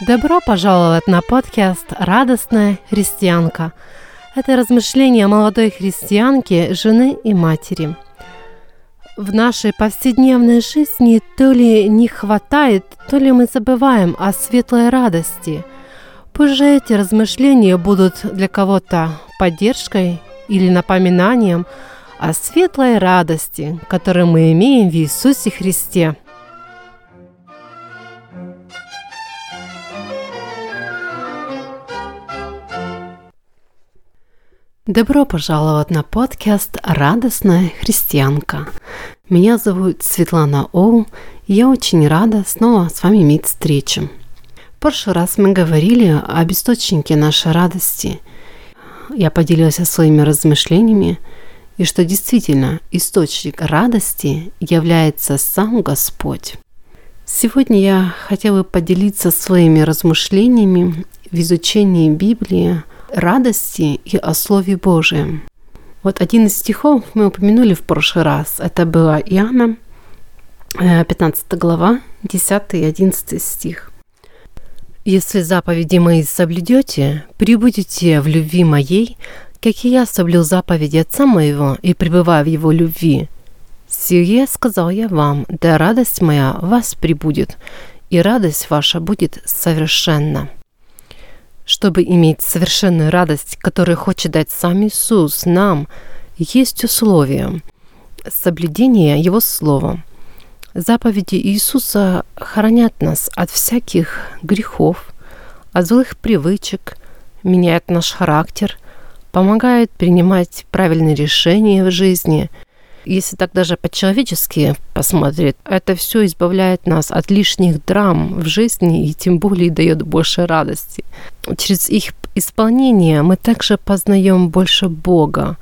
Добро пожаловать на подкаст «Радостная христианка». Это размышления молодой христианки, жены и матери. В нашей повседневной жизни то ли не хватает, то ли мы забываем о светлой радости. Позже эти размышления будут для кого-то поддержкой или напоминанием о светлой радости, которую мы имеем в Иисусе Христе – Добро пожаловать на подкаст «Радостная христианка». Меня зовут Светлана Оу, и я очень рада снова с вами иметь встречу. В прошлый раз мы говорили об источнике нашей радости. Я поделилась своими размышлениями, и что действительно источник радости является сам Господь. Сегодня я хотела поделиться своими размышлениями в изучении Библии – радости и о Слове Божьем. Вот один из стихов мы упомянули в прошлый раз. Это было Иоанна, 15 э, глава, 10 и 11 стих. «Если заповеди мои соблюдете, прибудете в любви моей, как и я соблюл заповеди Отца моего и пребываю в его любви. Сие сказал я вам, да радость моя вас прибудет, и радость ваша будет совершенна». Чтобы иметь совершенную радость, которую хочет дать сам Иисус нам, есть условия соблюдения Его Слова. Заповеди Иисуса хранят нас от всяких грехов, от злых привычек, меняют наш характер, помогают принимать правильные решения в жизни – если так даже по-человечески посмотреть, это все избавляет нас от лишних драм в жизни и тем более дает больше радости. Через их исполнение мы также познаем больше Бога.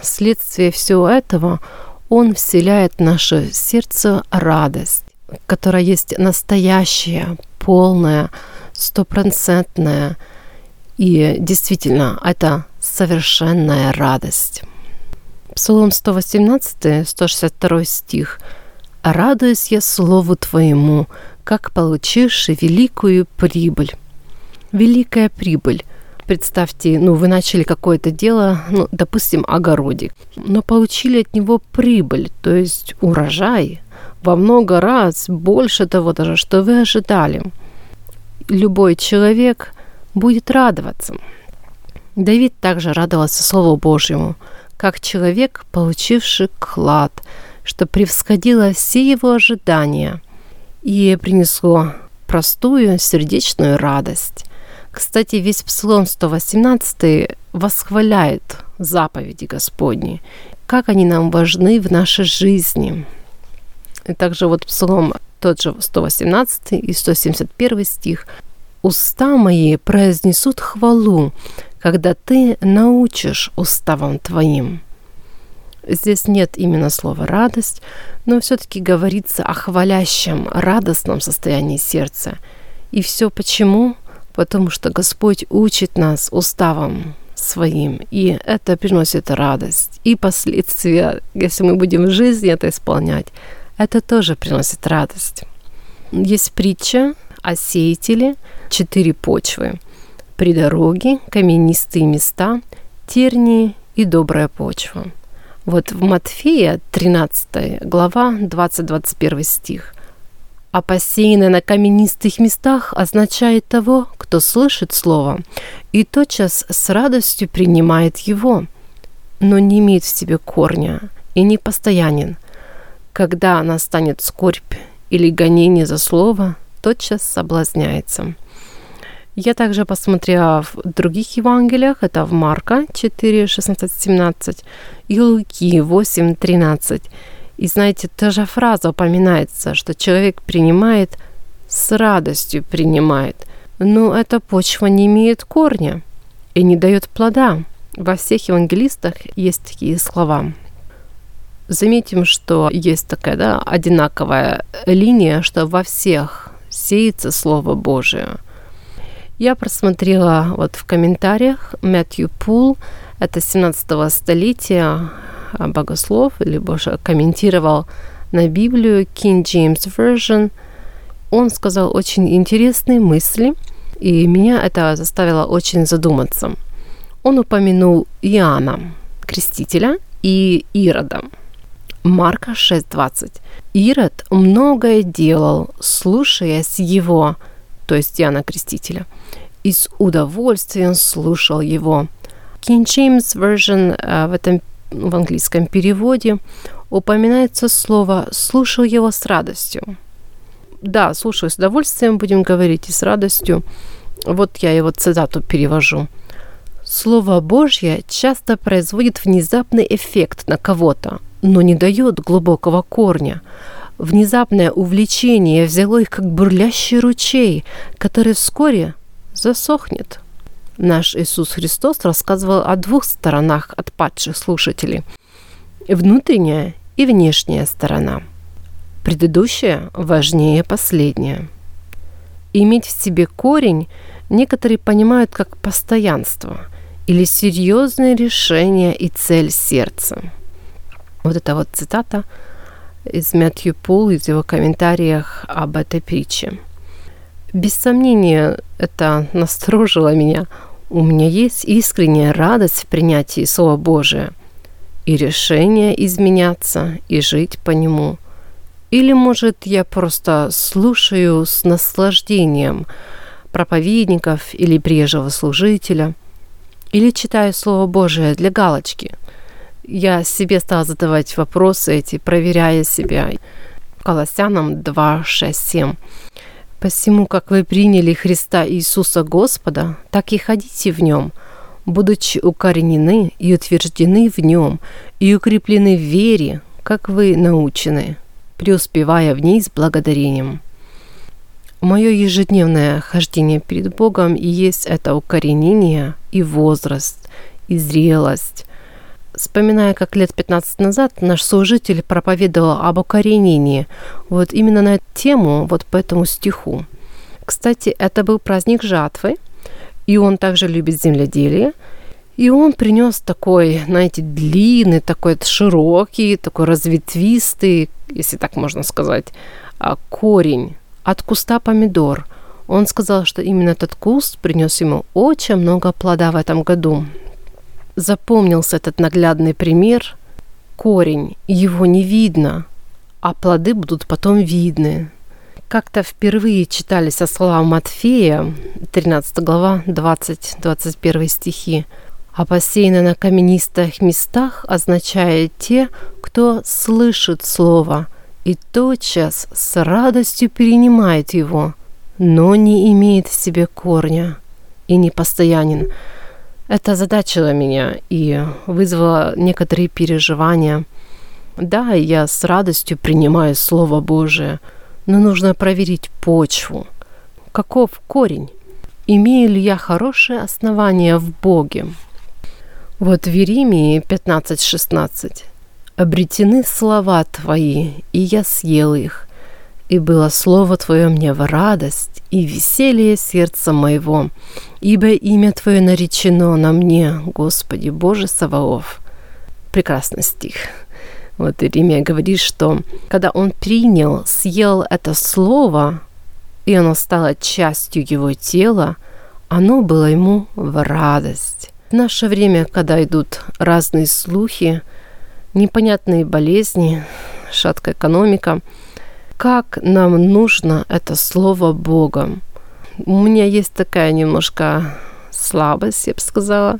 Вследствие всего этого Он вселяет в наше сердце радость, которая есть настоящая, полная, стопроцентная. И действительно, это совершенная радость. Псалом 118, 162 стих. «Радуюсь я слову Твоему, как получивший великую прибыль». Великая прибыль. Представьте, ну, вы начали какое-то дело, ну, допустим, огородик, но получили от него прибыль, то есть урожай, во много раз больше того даже, что вы ожидали. Любой человек будет радоваться. Давид также радовался Слову Божьему – как человек, получивший клад, что превосходило все его ожидания и принесло простую сердечную радость. Кстати, весь Псалом 118 восхваляет заповеди Господни, как они нам важны в нашей жизни. И также вот Псалом тот же 118 и 171 стих. «Уста мои произнесут хвалу, когда ты научишь уставам твоим. Здесь нет именно слова «радость», но все-таки говорится о хвалящем, радостном состоянии сердца. И все почему? Потому что Господь учит нас уставам своим, и это приносит радость. И последствия, если мы будем в жизни это исполнять, это тоже приносит радость. Есть притча о сеятеле, четыре почвы – при дороге, каменистые места, тернии и добрая почва. Вот в Матфея 13 глава 20-21 стих. А посеянное на каменистых местах означает того, кто слышит слово и тотчас с радостью принимает его, но не имеет в себе корня и не постоянен. Когда настанет скорбь или гонение за слово, тотчас соблазняется – я также посмотрела в других Евангелиях, это в Марка 4, 16, 17 и Луки 8, 13. И знаете, та же фраза упоминается, что человек принимает, с радостью принимает. Но эта почва не имеет корня и не дает плода. Во всех евангелистах есть такие слова. Заметим, что есть такая да, одинаковая линия, что во всех сеется Слово Божие – я просмотрела вот в комментариях Мэтью Пул, это 17 столетия а, богослов, или больше комментировал на Библию King James Version, он сказал очень интересные мысли, и меня это заставило очень задуматься. Он упомянул Иоанна, крестителя, и Ирода. Марка 6.20. Ирод многое делал, слушаясь его, то есть Иоанна Крестителя, и с удовольствием слушал его. King James Version э, в этом в английском переводе упоминается слово «слушал его с радостью». Да, слушаю с удовольствием, будем говорить, и с радостью. Вот я его цитату перевожу. Слово Божье часто производит внезапный эффект на кого-то, но не дает глубокого корня. Внезапное увлечение взяло их как бурлящий ручей, который вскоре засохнет. Наш Иисус Христос рассказывал о двух сторонах от падших слушателей. Внутренняя и внешняя сторона. Предыдущая важнее последняя. Иметь в себе корень некоторые понимают как постоянство или серьезное решение и цель сердца. Вот это вот цитата из Мэтью Пул, из его комментариях об этой притче. Без сомнения, это насторожило меня – у меня есть искренняя радость в принятии Слова Божия и решение изменяться и жить по нему. Или, может, я просто слушаю с наслаждением проповедников или приезжего служителя, или читаю Слово Божие для галочки. Я себе стала задавать вопросы эти, проверяя себя. Колоссянам 2, 6, 7. Посему, как вы приняли Христа Иисуса Господа, так и ходите в Нем, будучи укоренены и утверждены в Нем, и укреплены в вере, как вы научены, преуспевая в ней с благодарением. Мое ежедневное хождение перед Богом и есть это укоренение и возраст, и зрелость, вспоминая, как лет 15 назад наш служитель проповедовал об укоренении, вот именно на эту тему, вот по этому стиху. Кстати, это был праздник жатвы, и он также любит земледелие, и он принес такой, знаете, длинный, такой широкий, такой разветвистый, если так можно сказать, а, корень от куста помидор. Он сказал, что именно этот куст принес ему очень много плода в этом году запомнился этот наглядный пример. Корень, его не видно, а плоды будут потом видны. Как-то впервые читали со слова Матфея, 13 глава, 20-21 стихи. А посеяно на каменистых местах означает те, кто слышит слово и тотчас с радостью перенимает его, но не имеет в себе корня и не постоянен. Это задачило меня и вызвало некоторые переживания. Да, я с радостью принимаю Слово Божие, но нужно проверить почву. Каков корень? Имею ли я хорошее основание в Боге? Вот в Иеремии 15.16 «Обретены слова Твои, и я съел их, и было слово Твое мне в радость и веселье сердца моего, ибо имя Твое наречено на мне, Господи Боже Саваоф». Прекрасный стих. Вот Иеремия говорит, что когда он принял, съел это слово, и оно стало частью его тела, оно было ему в радость. В наше время, когда идут разные слухи, непонятные болезни, шаткая экономика – как нам нужно это слово Бога. У меня есть такая немножко слабость, я бы сказала,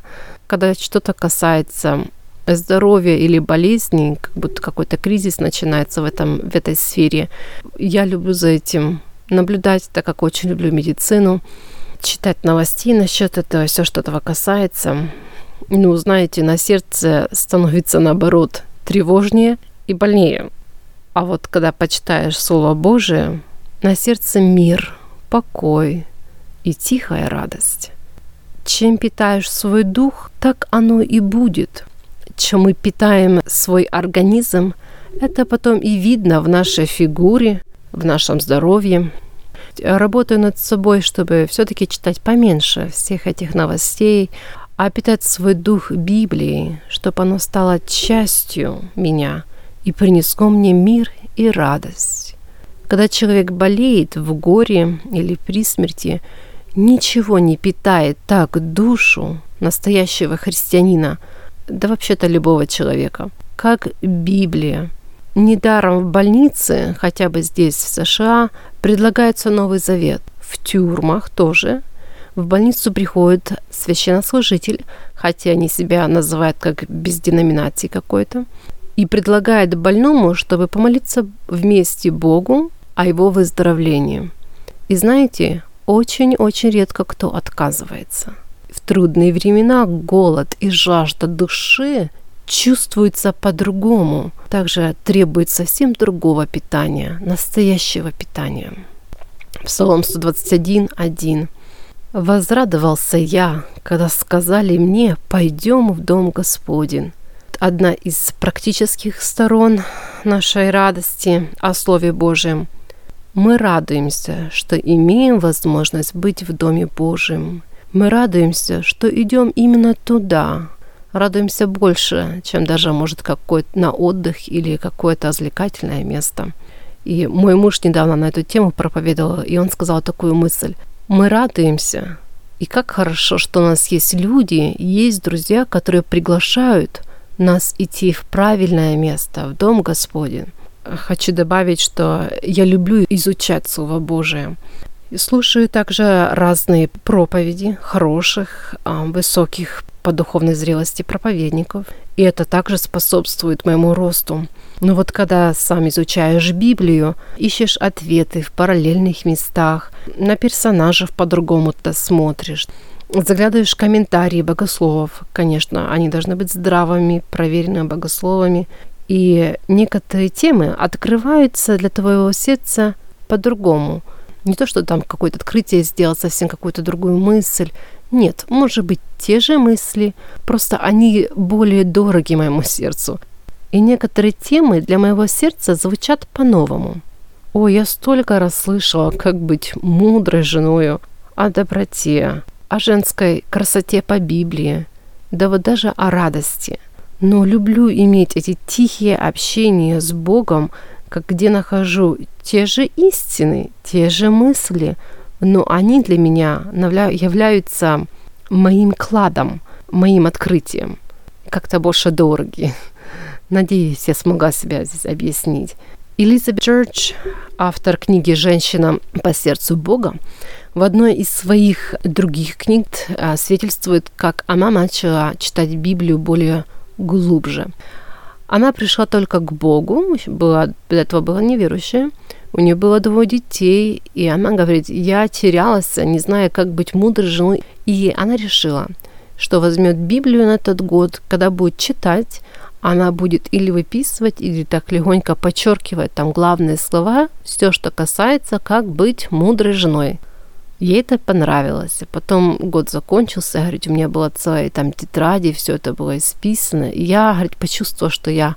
когда что-то касается здоровья или болезней, как будто какой-то кризис начинается в, этом, в этой сфере. Я люблю за этим наблюдать, так как очень люблю медицину, читать новостей насчет этого, все, что этого касается. Ну, знаете, на сердце становится наоборот тревожнее и больнее. А вот когда почитаешь Слово Божие, на сердце мир, покой и тихая радость. Чем питаешь свой дух, так оно и будет. Чем мы питаем свой организм, это потом и видно в нашей фигуре, в нашем здоровье. Работаю над собой, чтобы все-таки читать поменьше всех этих новостей, а питать свой дух Библией, чтобы оно стало частью меня – и принесло мне мир и радость. Когда человек болеет в горе или при смерти, ничего не питает так душу настоящего христианина, да вообще-то любого человека, как Библия. Недаром в больнице, хотя бы здесь, в США, предлагается Новый Завет. В тюрьмах тоже. В больницу приходит священнослужитель, хотя они себя называют как без деноминации какой-то, и предлагает больному, чтобы помолиться вместе Богу о его выздоровлении. И знаете, очень-очень редко кто отказывается. В трудные времена голод и жажда души чувствуется по-другому. Также требует совсем другого питания, настоящего питания. Псалом 121.1. «Возрадовался я, когда сказали мне, пойдем в дом Господень». Одна из практических сторон нашей радости о Слове Божьем. Мы радуемся, что имеем возможность быть в Доме Божьем. Мы радуемся, что идем именно туда, радуемся больше, чем даже, может, какой-то на отдых или какое-то развлекательное место. И мой муж недавно на эту тему проповедовал, и он сказал такую мысль. Мы радуемся, и как хорошо, что у нас есть люди, есть друзья, которые приглашают нас идти в правильное место, в Дом Господень. Хочу добавить, что я люблю изучать Слово Божие. Слушаю также разные проповеди хороших, а, высоких по духовной зрелости проповедников. И это также способствует моему росту. Но вот когда сам изучаешь Библию, ищешь ответы в параллельных местах, на персонажев по-другому-то смотришь, заглядываешь в комментарии богословов. Конечно, они должны быть здравыми, проверенными богословами. И некоторые темы открываются для твоего сердца по-другому. Не то, что там какое-то открытие сделать, совсем какую-то другую мысль. Нет, может быть, те же мысли, просто они более дороги моему сердцу. И некоторые темы для моего сердца звучат по-новому. О, я столько раз слышала, как быть мудрой женою, о доброте, о женской красоте по Библии, да вот даже о радости. Но люблю иметь эти тихие общения с Богом, как где нахожу те же истины, те же мысли – но они для меня являются моим кладом, моим открытием, как-то больше дороги. Надеюсь, я смогла себя здесь объяснить. Элизабет Чурч, автор книги «Женщина по сердцу Бога», в одной из своих других книг а, свидетельствует, как она начала читать Библию более глубже. Она пришла только к Богу, была, до этого была неверующая, у нее было двое детей, и она говорит, я терялась, не зная, как быть мудрой женой. И она решила, что возьмет Библию на этот год, когда будет читать, она будет или выписывать, или так легонько подчеркивать там главные слова, все, что касается, как быть мудрой женой. Ей это понравилось. Потом год закончился, говорит, у меня была целая там тетради, все это было исписано. И я, говорит, почувствовала, что я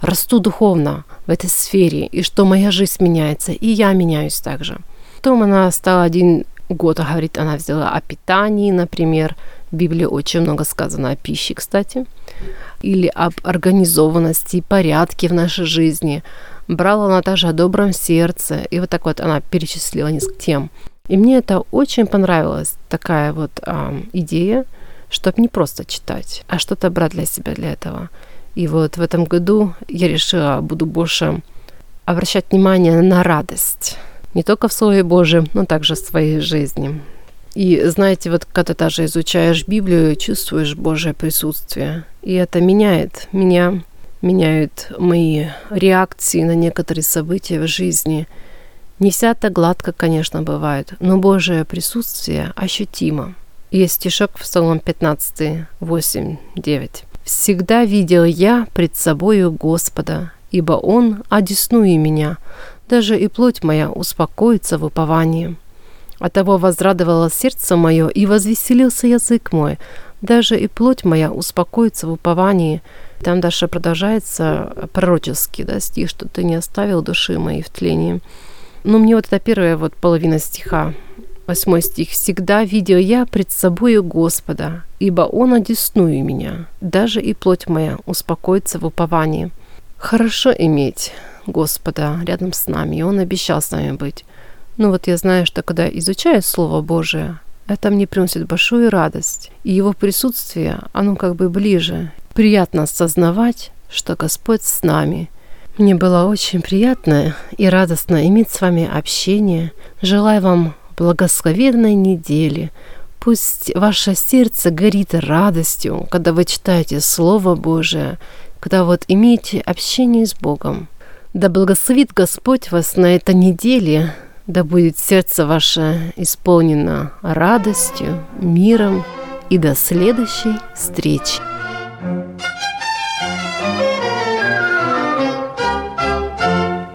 расту духовно в этой сфере, и что моя жизнь меняется, и я меняюсь также. Потом она стала один год, говорит, она взяла о питании, например. В Библии очень много сказано о пище, кстати. Или об организованности, порядке в нашей жизни. Брала она также о добром сердце. И вот так вот она перечислила несколько тем. И мне это очень понравилась, такая вот э, идея, чтобы не просто читать, а что-то брать для себя для этого. И вот в этом году я решила, буду больше обращать внимание на радость. Не только в Слове Божьем, но также в своей жизни. И знаете, вот когда ты даже изучаешь Библию, чувствуешь Божье присутствие. И это меняет меня, меняет мои реакции на некоторые события в жизни. Не вся это гладко, конечно, бывает, но Божье присутствие ощутимо. Есть стишок в Псалом 15, 8, 9. Всегда видел я пред собою Господа, ибо Он одесную меня, даже и плоть моя успокоится в уповании. Оттого возрадовало сердце мое, и возвеселился язык мой, даже и плоть моя успокоится в уповании. Там дальше продолжается пророческий да, стих, что ты не оставил души моей в тлении. Но мне вот эта первая вот половина стиха Восьмой стих. «Всегда видел я пред собою Господа, ибо Он одесную меня, даже и плоть моя успокоится в уповании». Хорошо иметь Господа рядом с нами, и Он обещал с нами быть. Ну вот я знаю, что когда изучаю Слово Божие, это мне приносит большую радость. И Его присутствие, оно как бы ближе. Приятно осознавать, что Господь с нами. Мне было очень приятно и радостно иметь с вами общение. Желаю вам благословенной недели. Пусть ваше сердце горит радостью, когда вы читаете Слово Божие, когда вот имеете общение с Богом. Да благословит Господь вас на этой неделе, да будет сердце ваше исполнено радостью, миром и до следующей встречи.